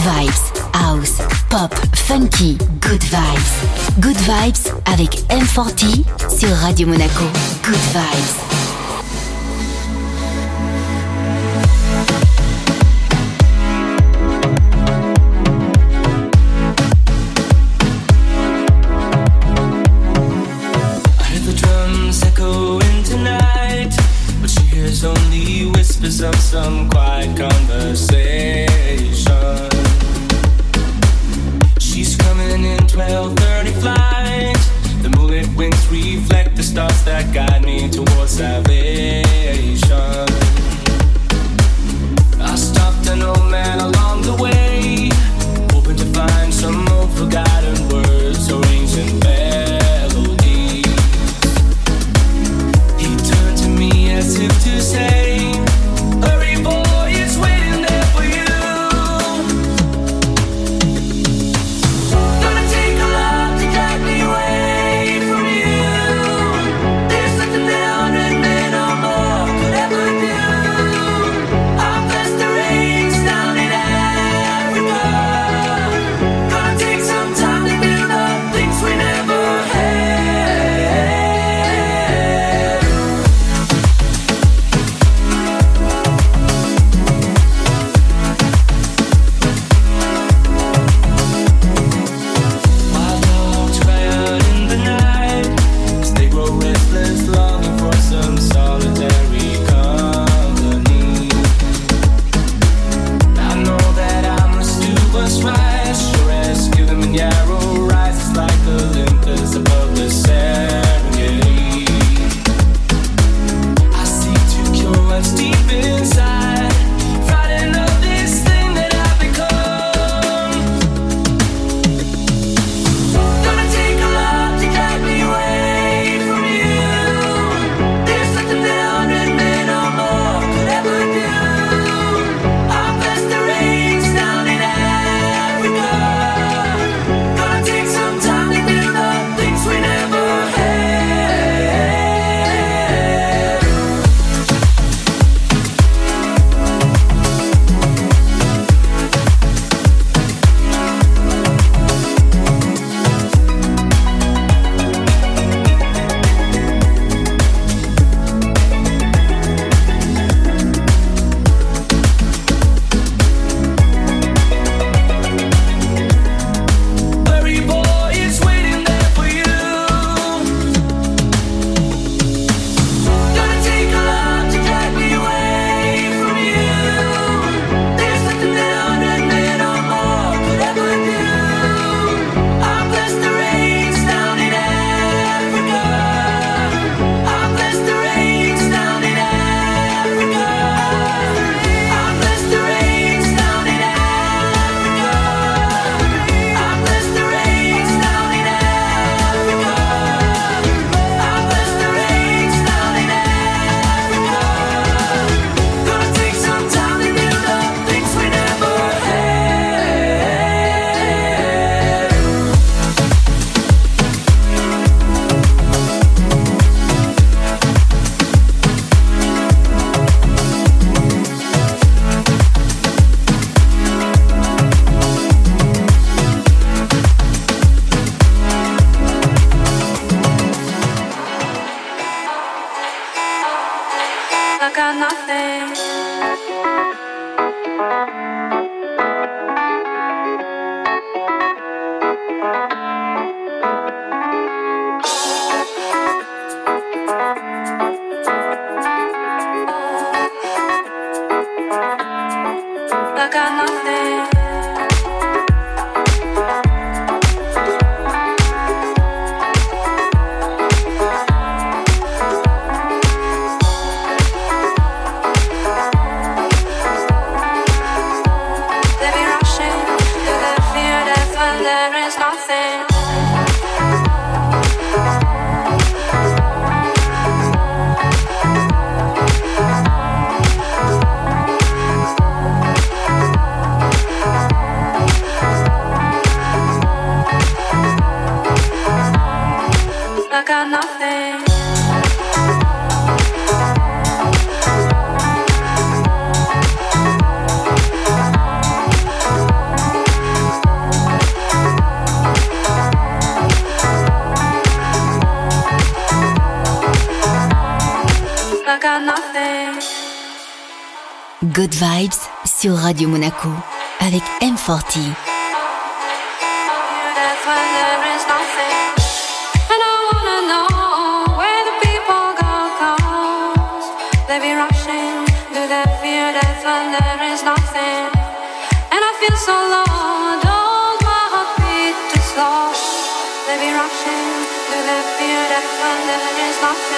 vibes, house, pop, funky, good vibes. Good vibes avec M40 sur Radio Monaco. Good vibes. of some quiet conversation.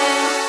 yeah.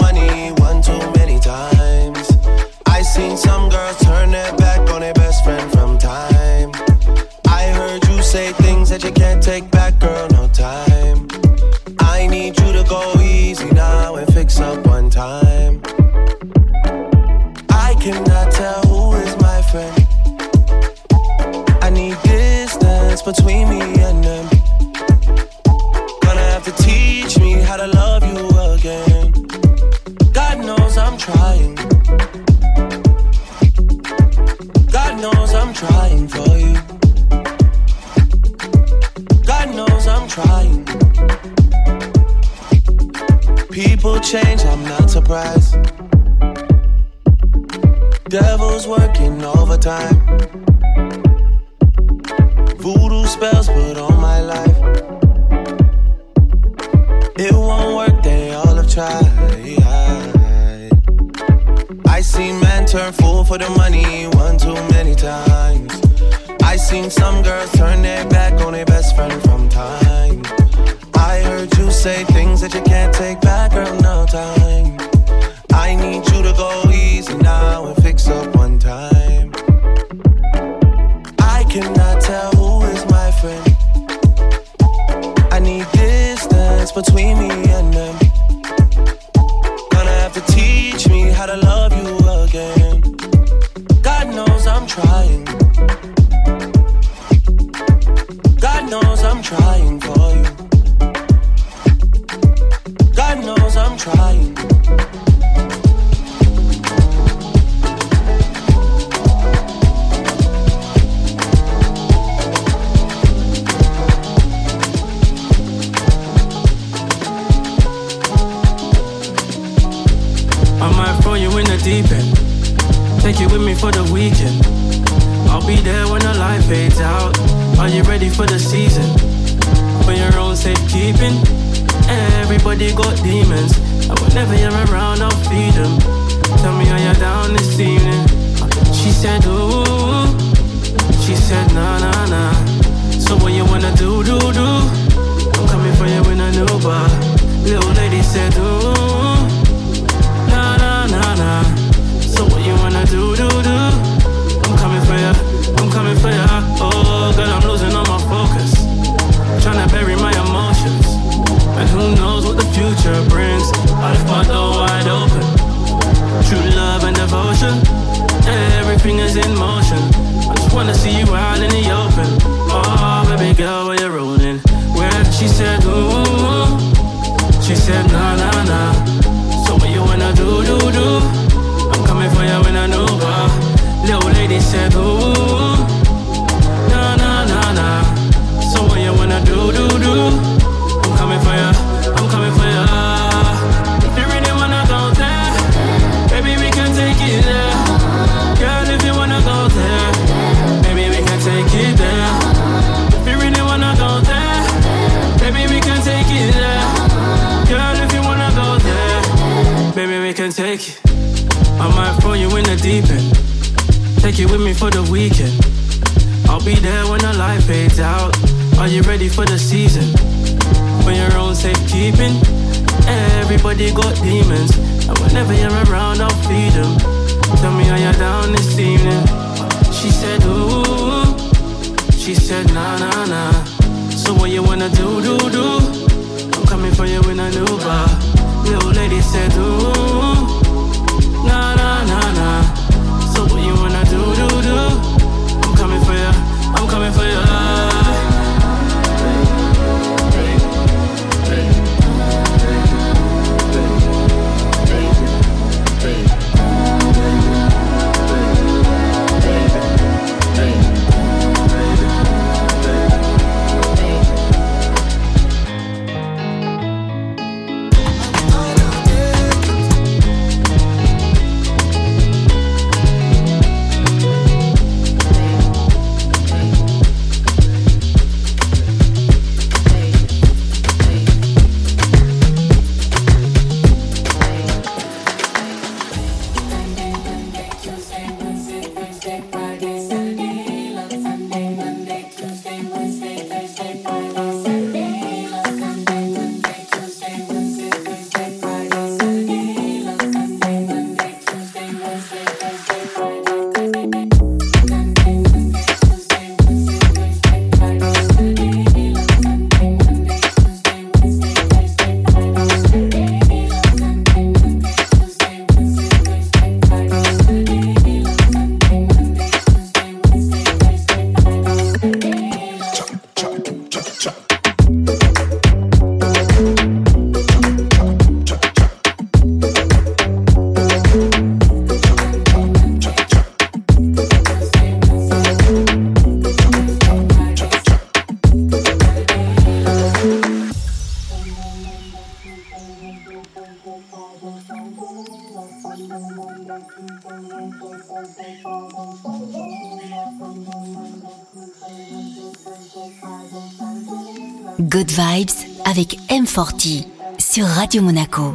money one too many times. I seen some girls turn their back on their best friend from time. I heard you say things that you can't take for the weekend? I'll be there when the light fades out. Are you ready for the season? For your own safekeeping? Everybody got demons. And whenever you're around, I'll feed them. Tell me how you're down this evening. She said, see you out in the ready for the season? For your own safekeeping. Everybody got demons, and whenever you're around, I'll feed them. Tell me how you're down this evening. She said, Ooh. She said, Nah, nah, nah. So what you wanna do, do, do? I'm coming for you in a new bar. Little lady said, Ooh. Nah, nah, nah, nah. So what you wanna do, do, do? I'm coming for you. I'm coming for you. Good Vibes avec M40 sur Radio Monaco.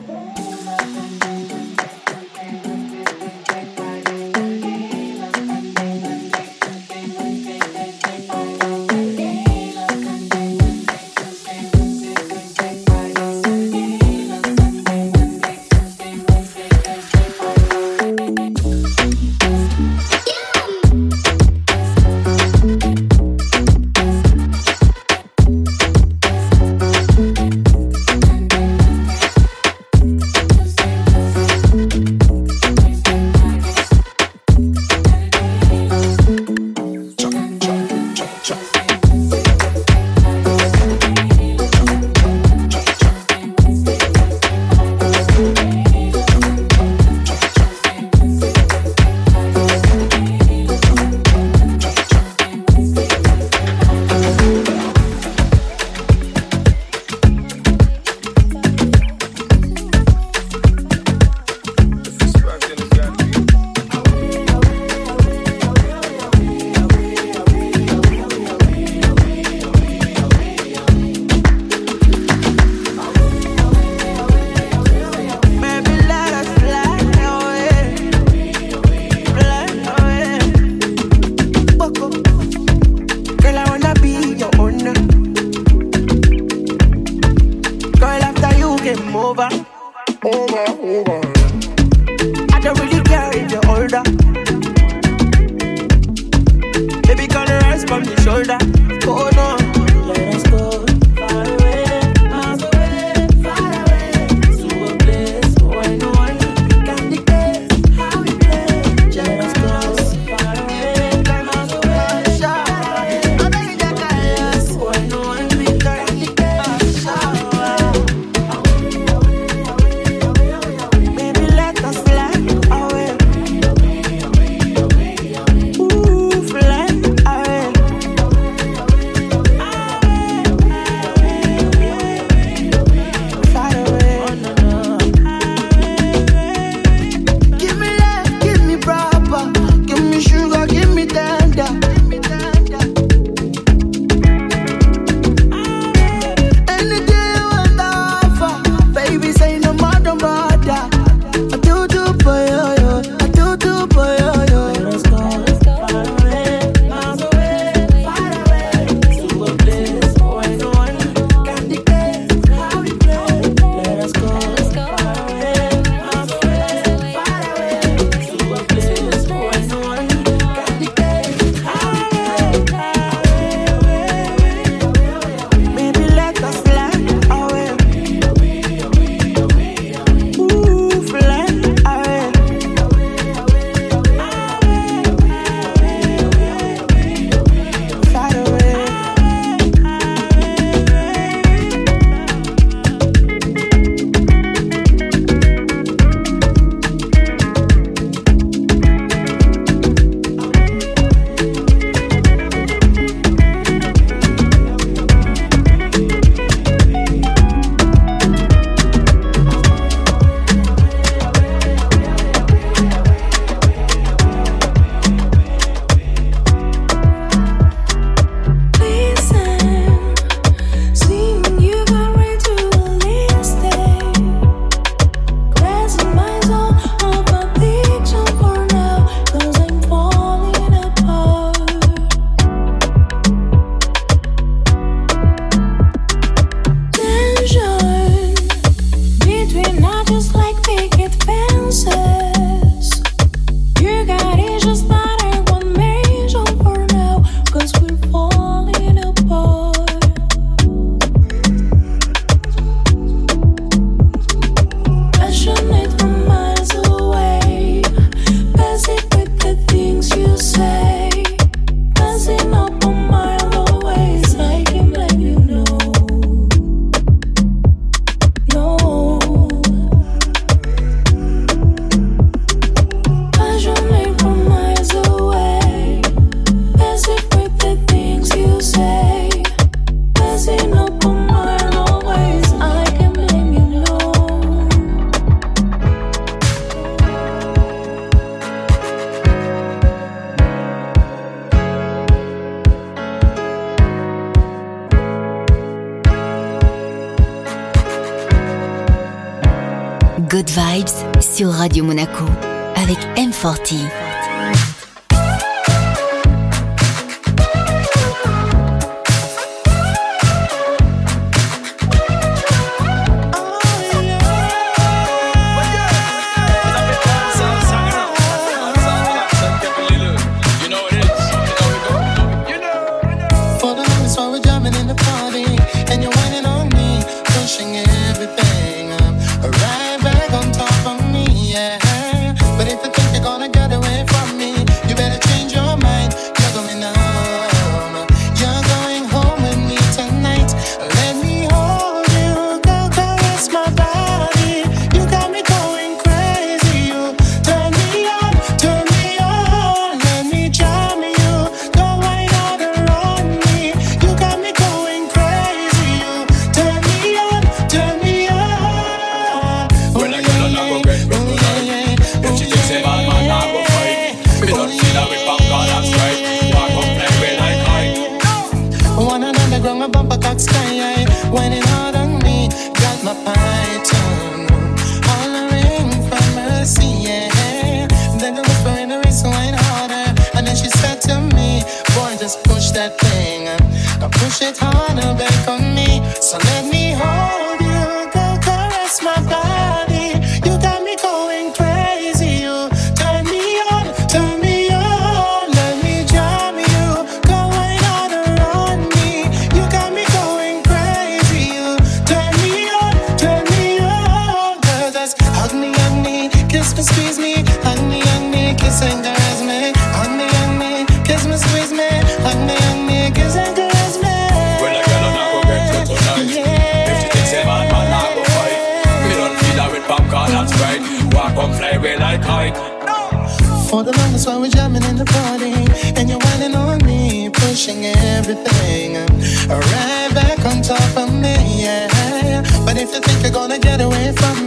you're gonna get away from me.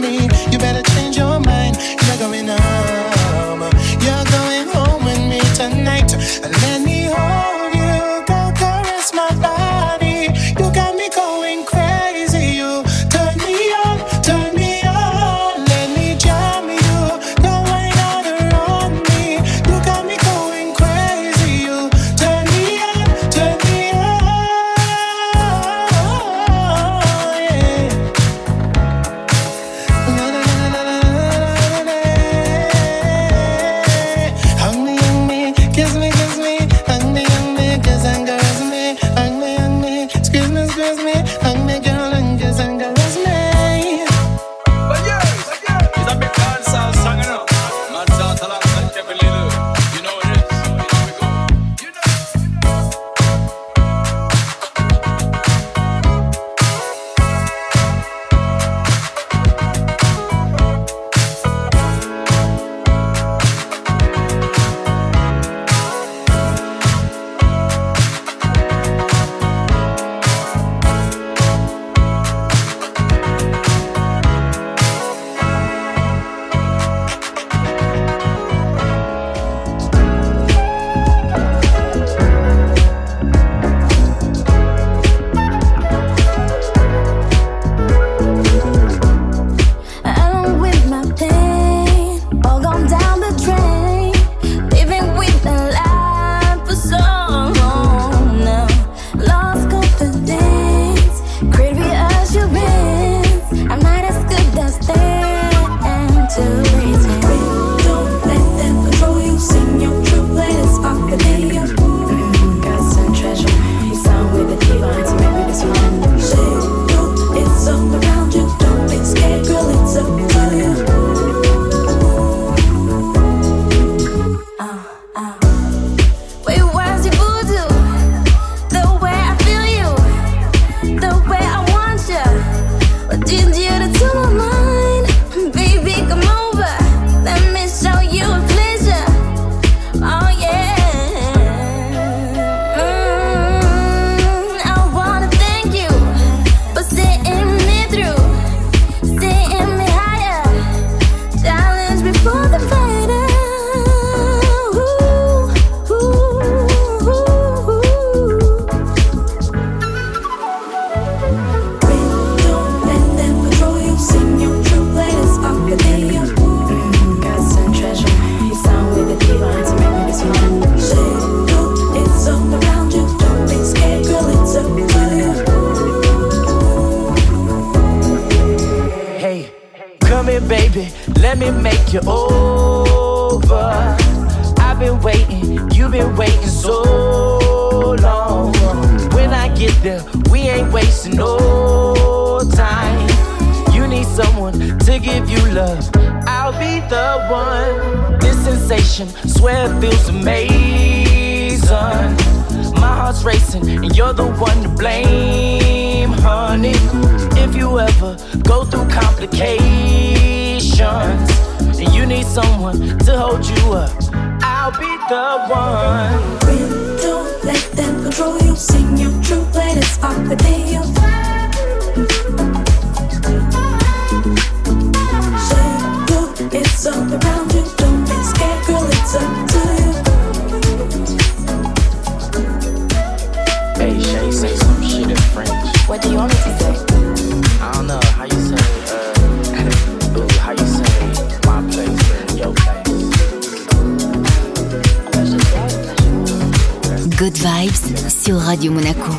Radio Monaco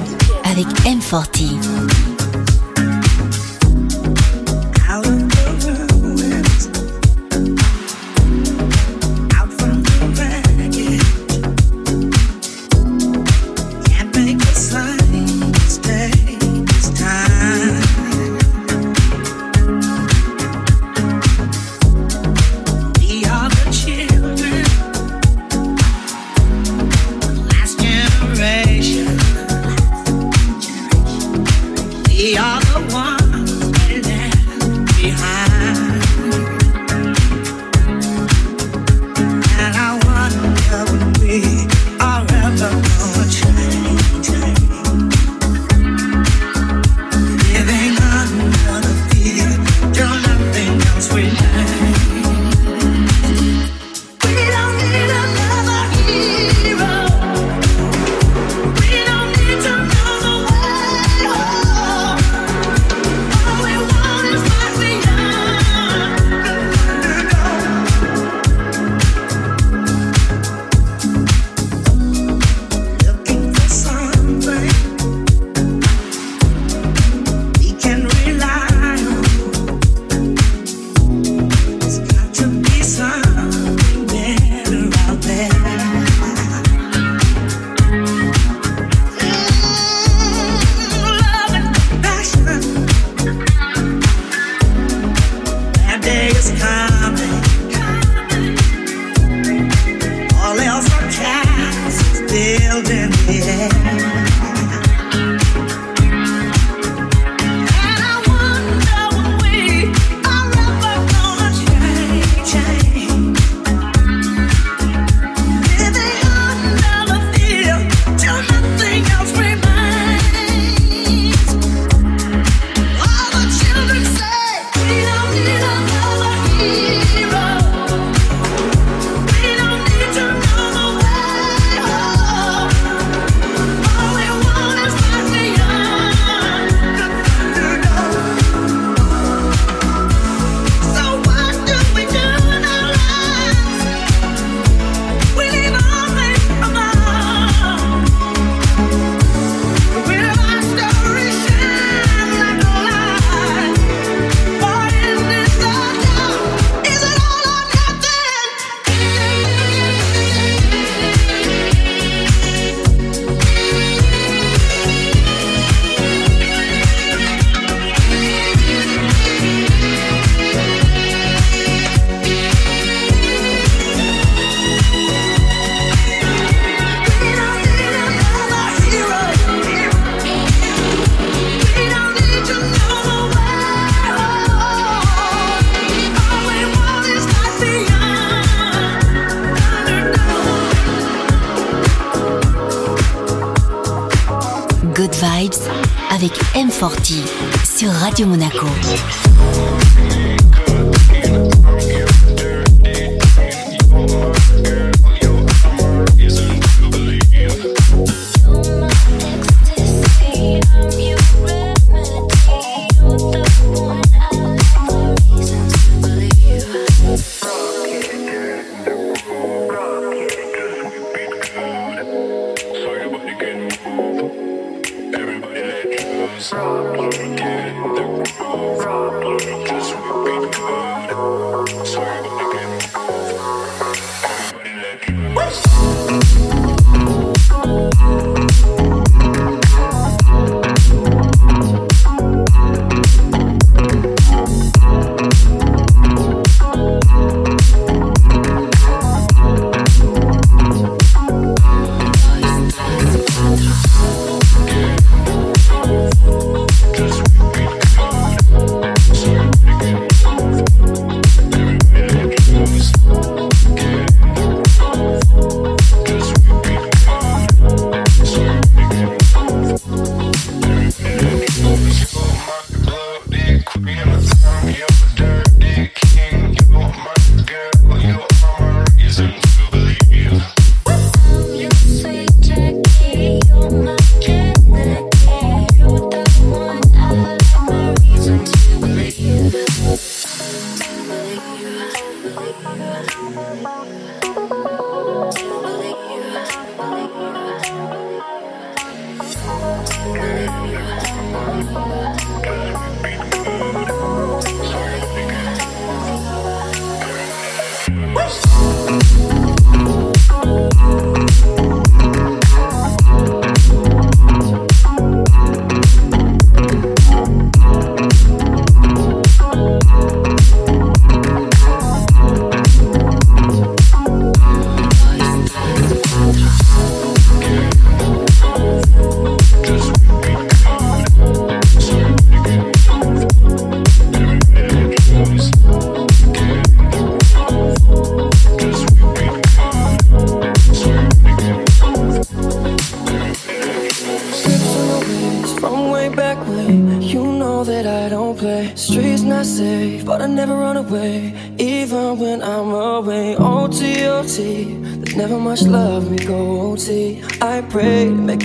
avec M40. Radio Monaco.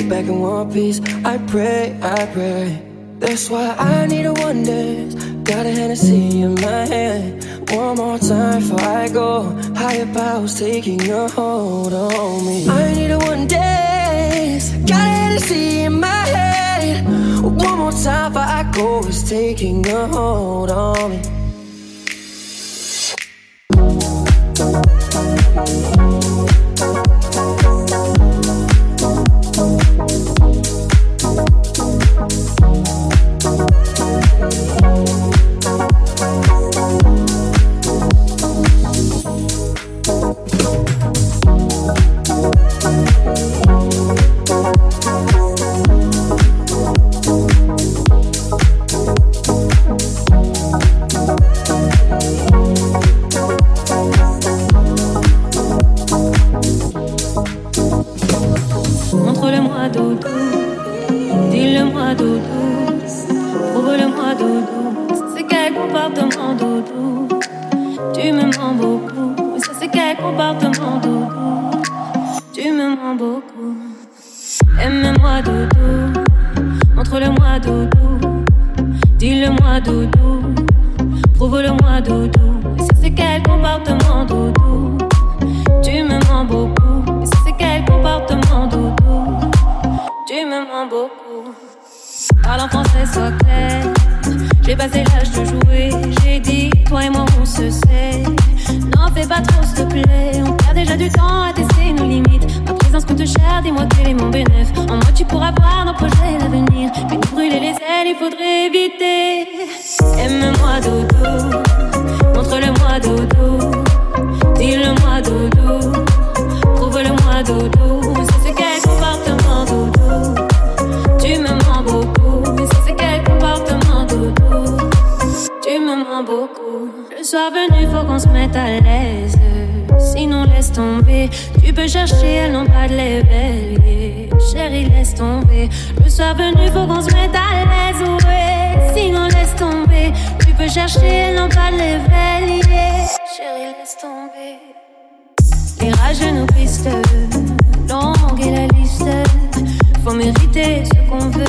Back in one piece. I pray, I pray. That's why I need a one dance. Got a Hennessy in my hand. One more time before I go. Higher powers taking a hold on me. I need a one dance. Got a Hennessy in my head One more time before I go It's taking a hold on me comportement doudou, tu me mens beaucoup, aime-moi doudou, montre-le-moi doudou, dis-le-moi doudou, prouve-le-moi doudou, c'est quel comportement doudou, tu me mens beaucoup, c'est quel comportement doudou? Tu me mens beaucoup. Parle en français, sois clair. J'ai passé l'âge de jouer. J'ai dit, toi et moi, on se sait. N'en fais pas trop, s'il te plaît. On perd déjà du temps à tester nos limites. Ma présence coûte cher, dis-moi quel est mon bénéfice. En moi, tu pourras voir nos projets d'avenir. Mais nous brûler les ailes, il faudrait éviter. Aime-moi, doudou. Montre-le-moi, doudou. Dis-le-moi, doudou. Prouve-le-moi, doudou. Ça, c'est quel comportement, doudou. Tu me mens Beaucoup. Le soir venu, faut qu'on se mette à l'aise. Sinon, laisse tomber. Tu peux chercher, elles n'ont pas de l'éveil. Chérie, laisse tomber. Le soir venu, faut qu'on se mette à l'aise. Ouais. Sinon, laisse tomber. Tu peux chercher, elles n'ont pas de l'éveil. Chérie, laisse tomber. Les rageux nous pistent, longue est la liste. Faut mériter ce qu'on veut.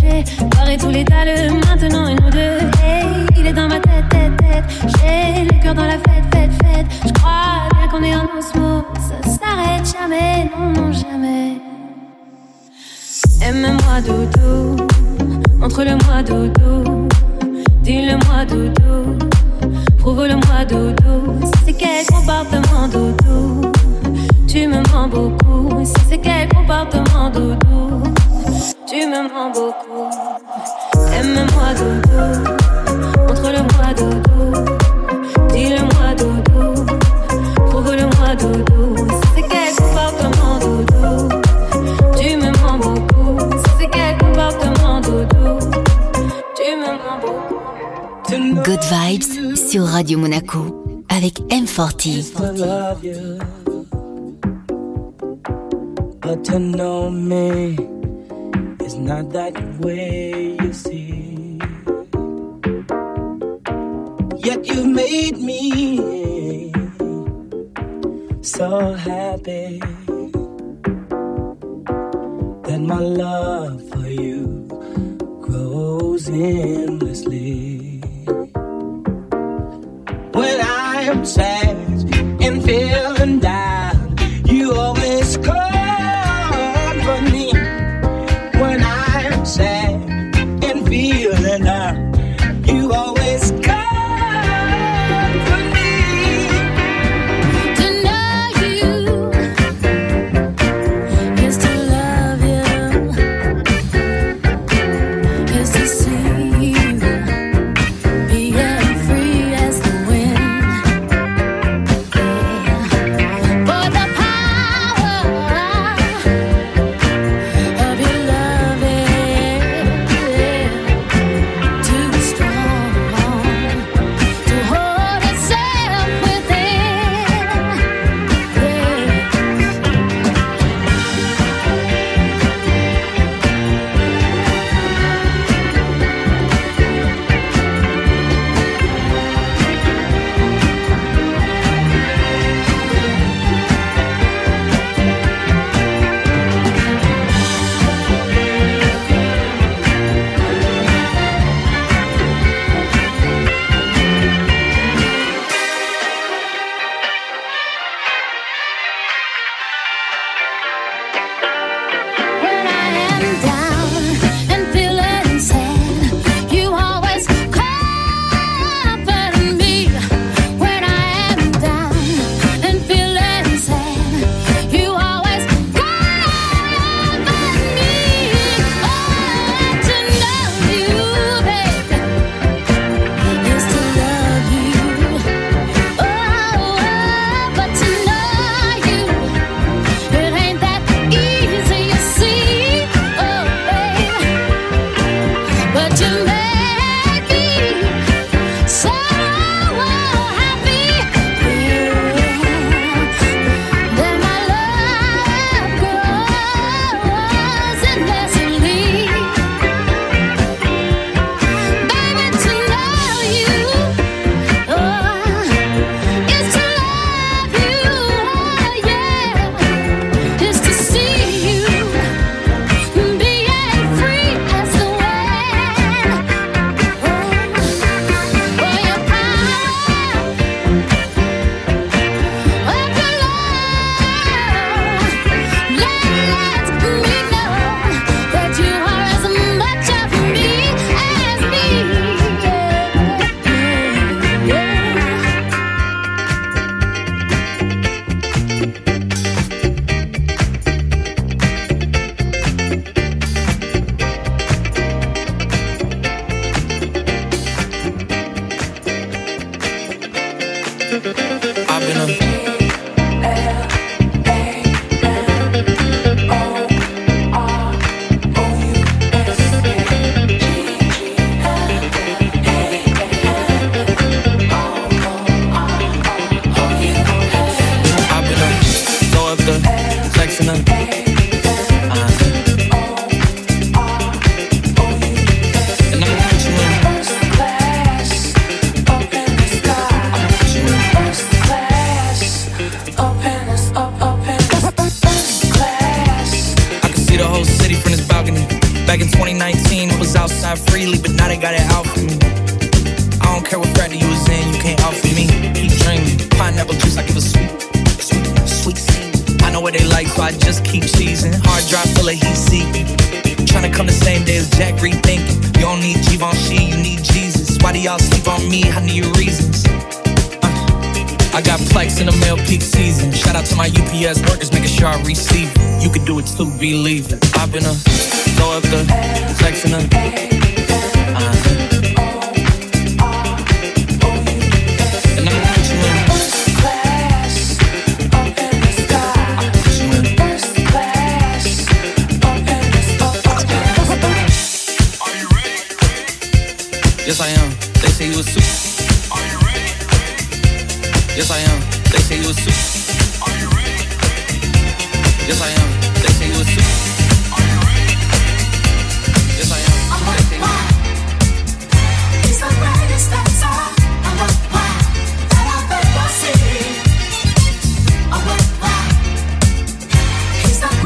J'ai barré tous les dalles, maintenant et nous deux. Hey, il est dans ma tête, tête, tête. J'ai le cœur dans la fête, fête, fête. Je crois bien qu'on est en osmose. Ça s'arrête jamais, non, non, jamais. Aime-moi, doudou. Montre-le-moi, doudou. Dis-le-moi, doudou. Prouve-le-moi, doudou. C'est quel comportement, doudou. Tu me mens beaucoup. C'est quel comportement, doudou. Tu me mens beaucoup. Aime-moi, doudou. Montre-le-moi, doudou. Dis-le-moi, doudou. Prouve-le-moi, doudou. Ça, c'est quel comportement, doudou. Tu me mens beaucoup. Ça, c'est quel comportement, doudou. Tu me mens beaucoup. Good Vibes sur Radio Monaco avec M40. But to know me It's not that way, you see. Yet you've made me so happy love.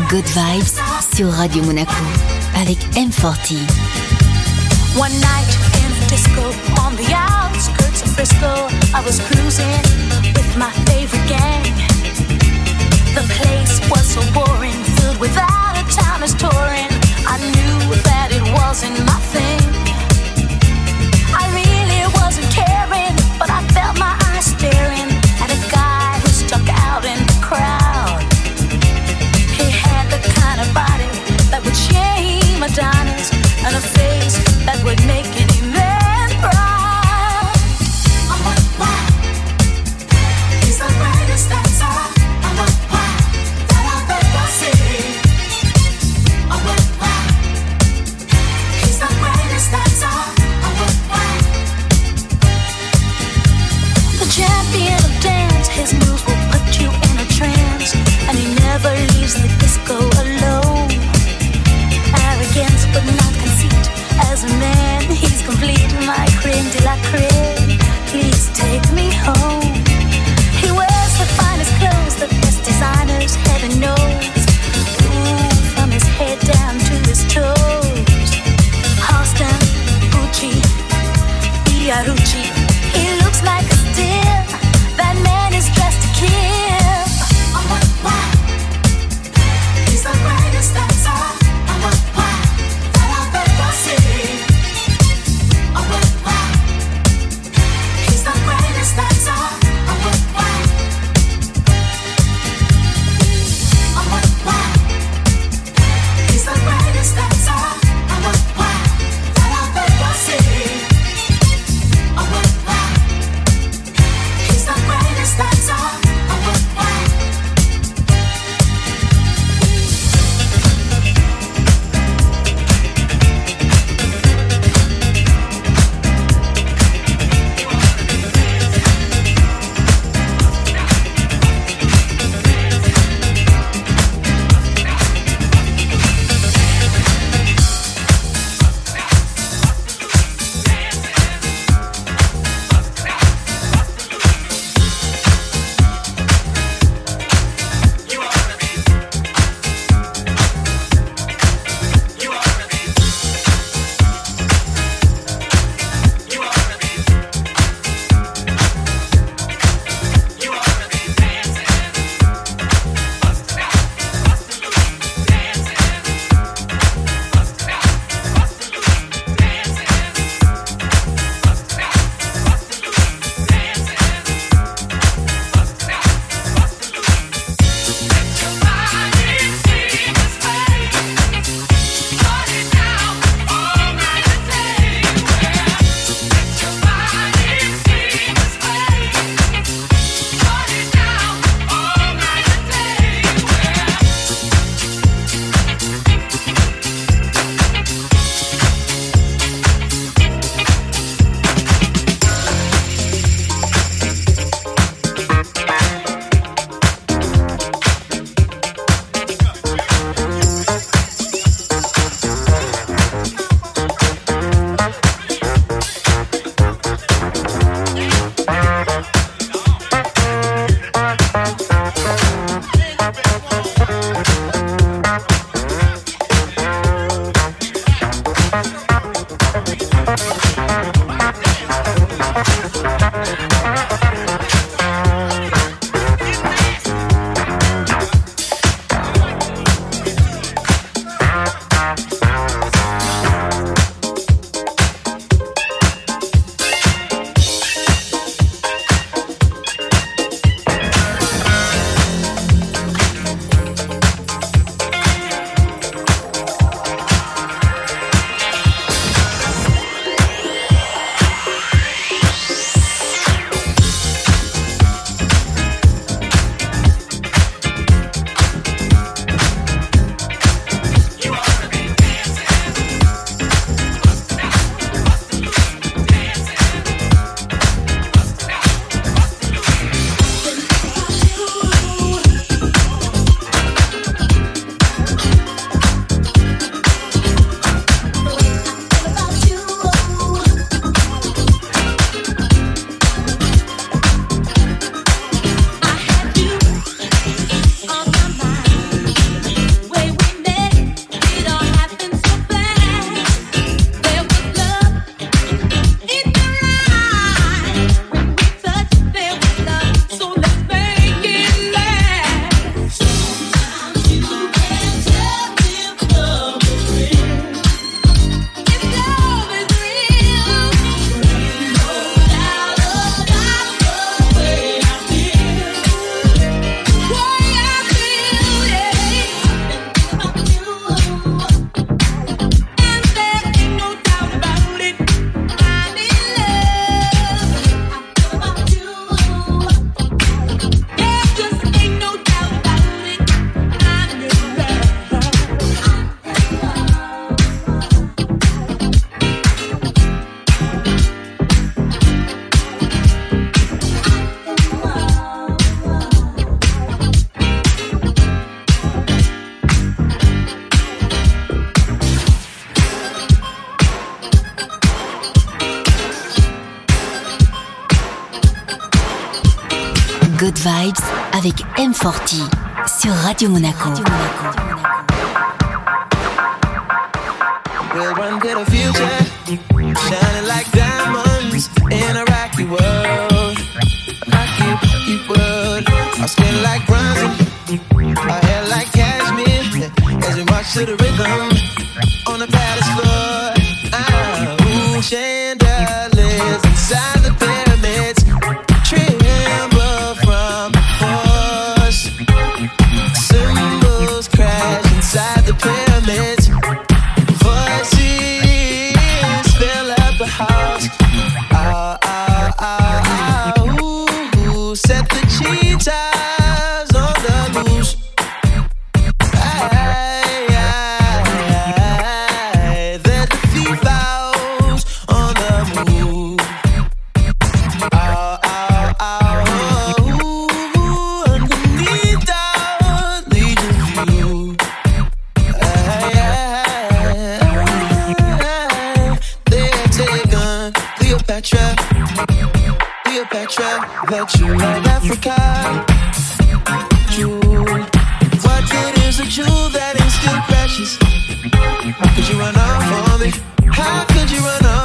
Good Vibes sur Radio Monaco avec M40. One night in a disco on the outskirts of Frisco, I was cruising with my favorite gang. The place was so boring, filled with out of towners touring. I knew that it wasn't my thing. I really wasn't caring, but I felt my eyes staring would make any Sur Radio Monaco. How could you run off on me? How could you run off?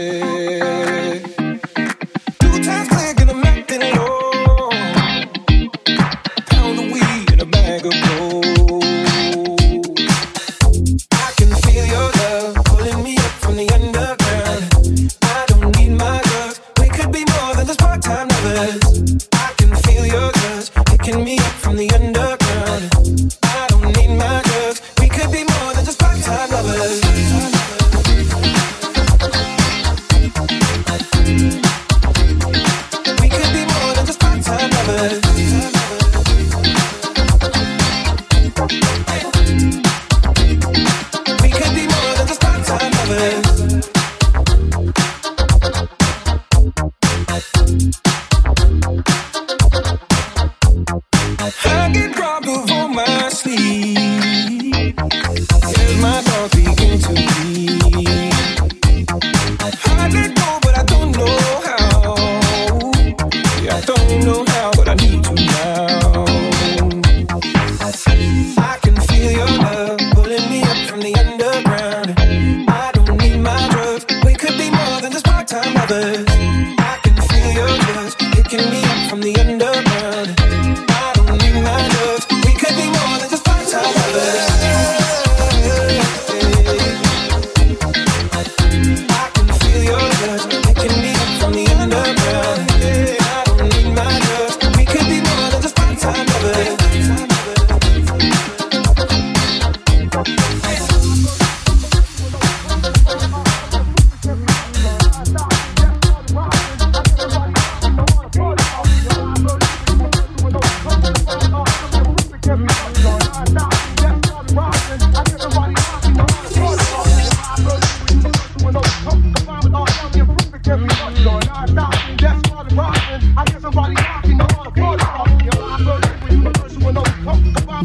Yeah.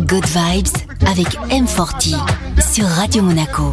Good Vibes avec M40 sur Radio Monaco.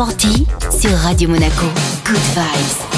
Vibes avec M40 sur Radio Monaco. Good Vibes.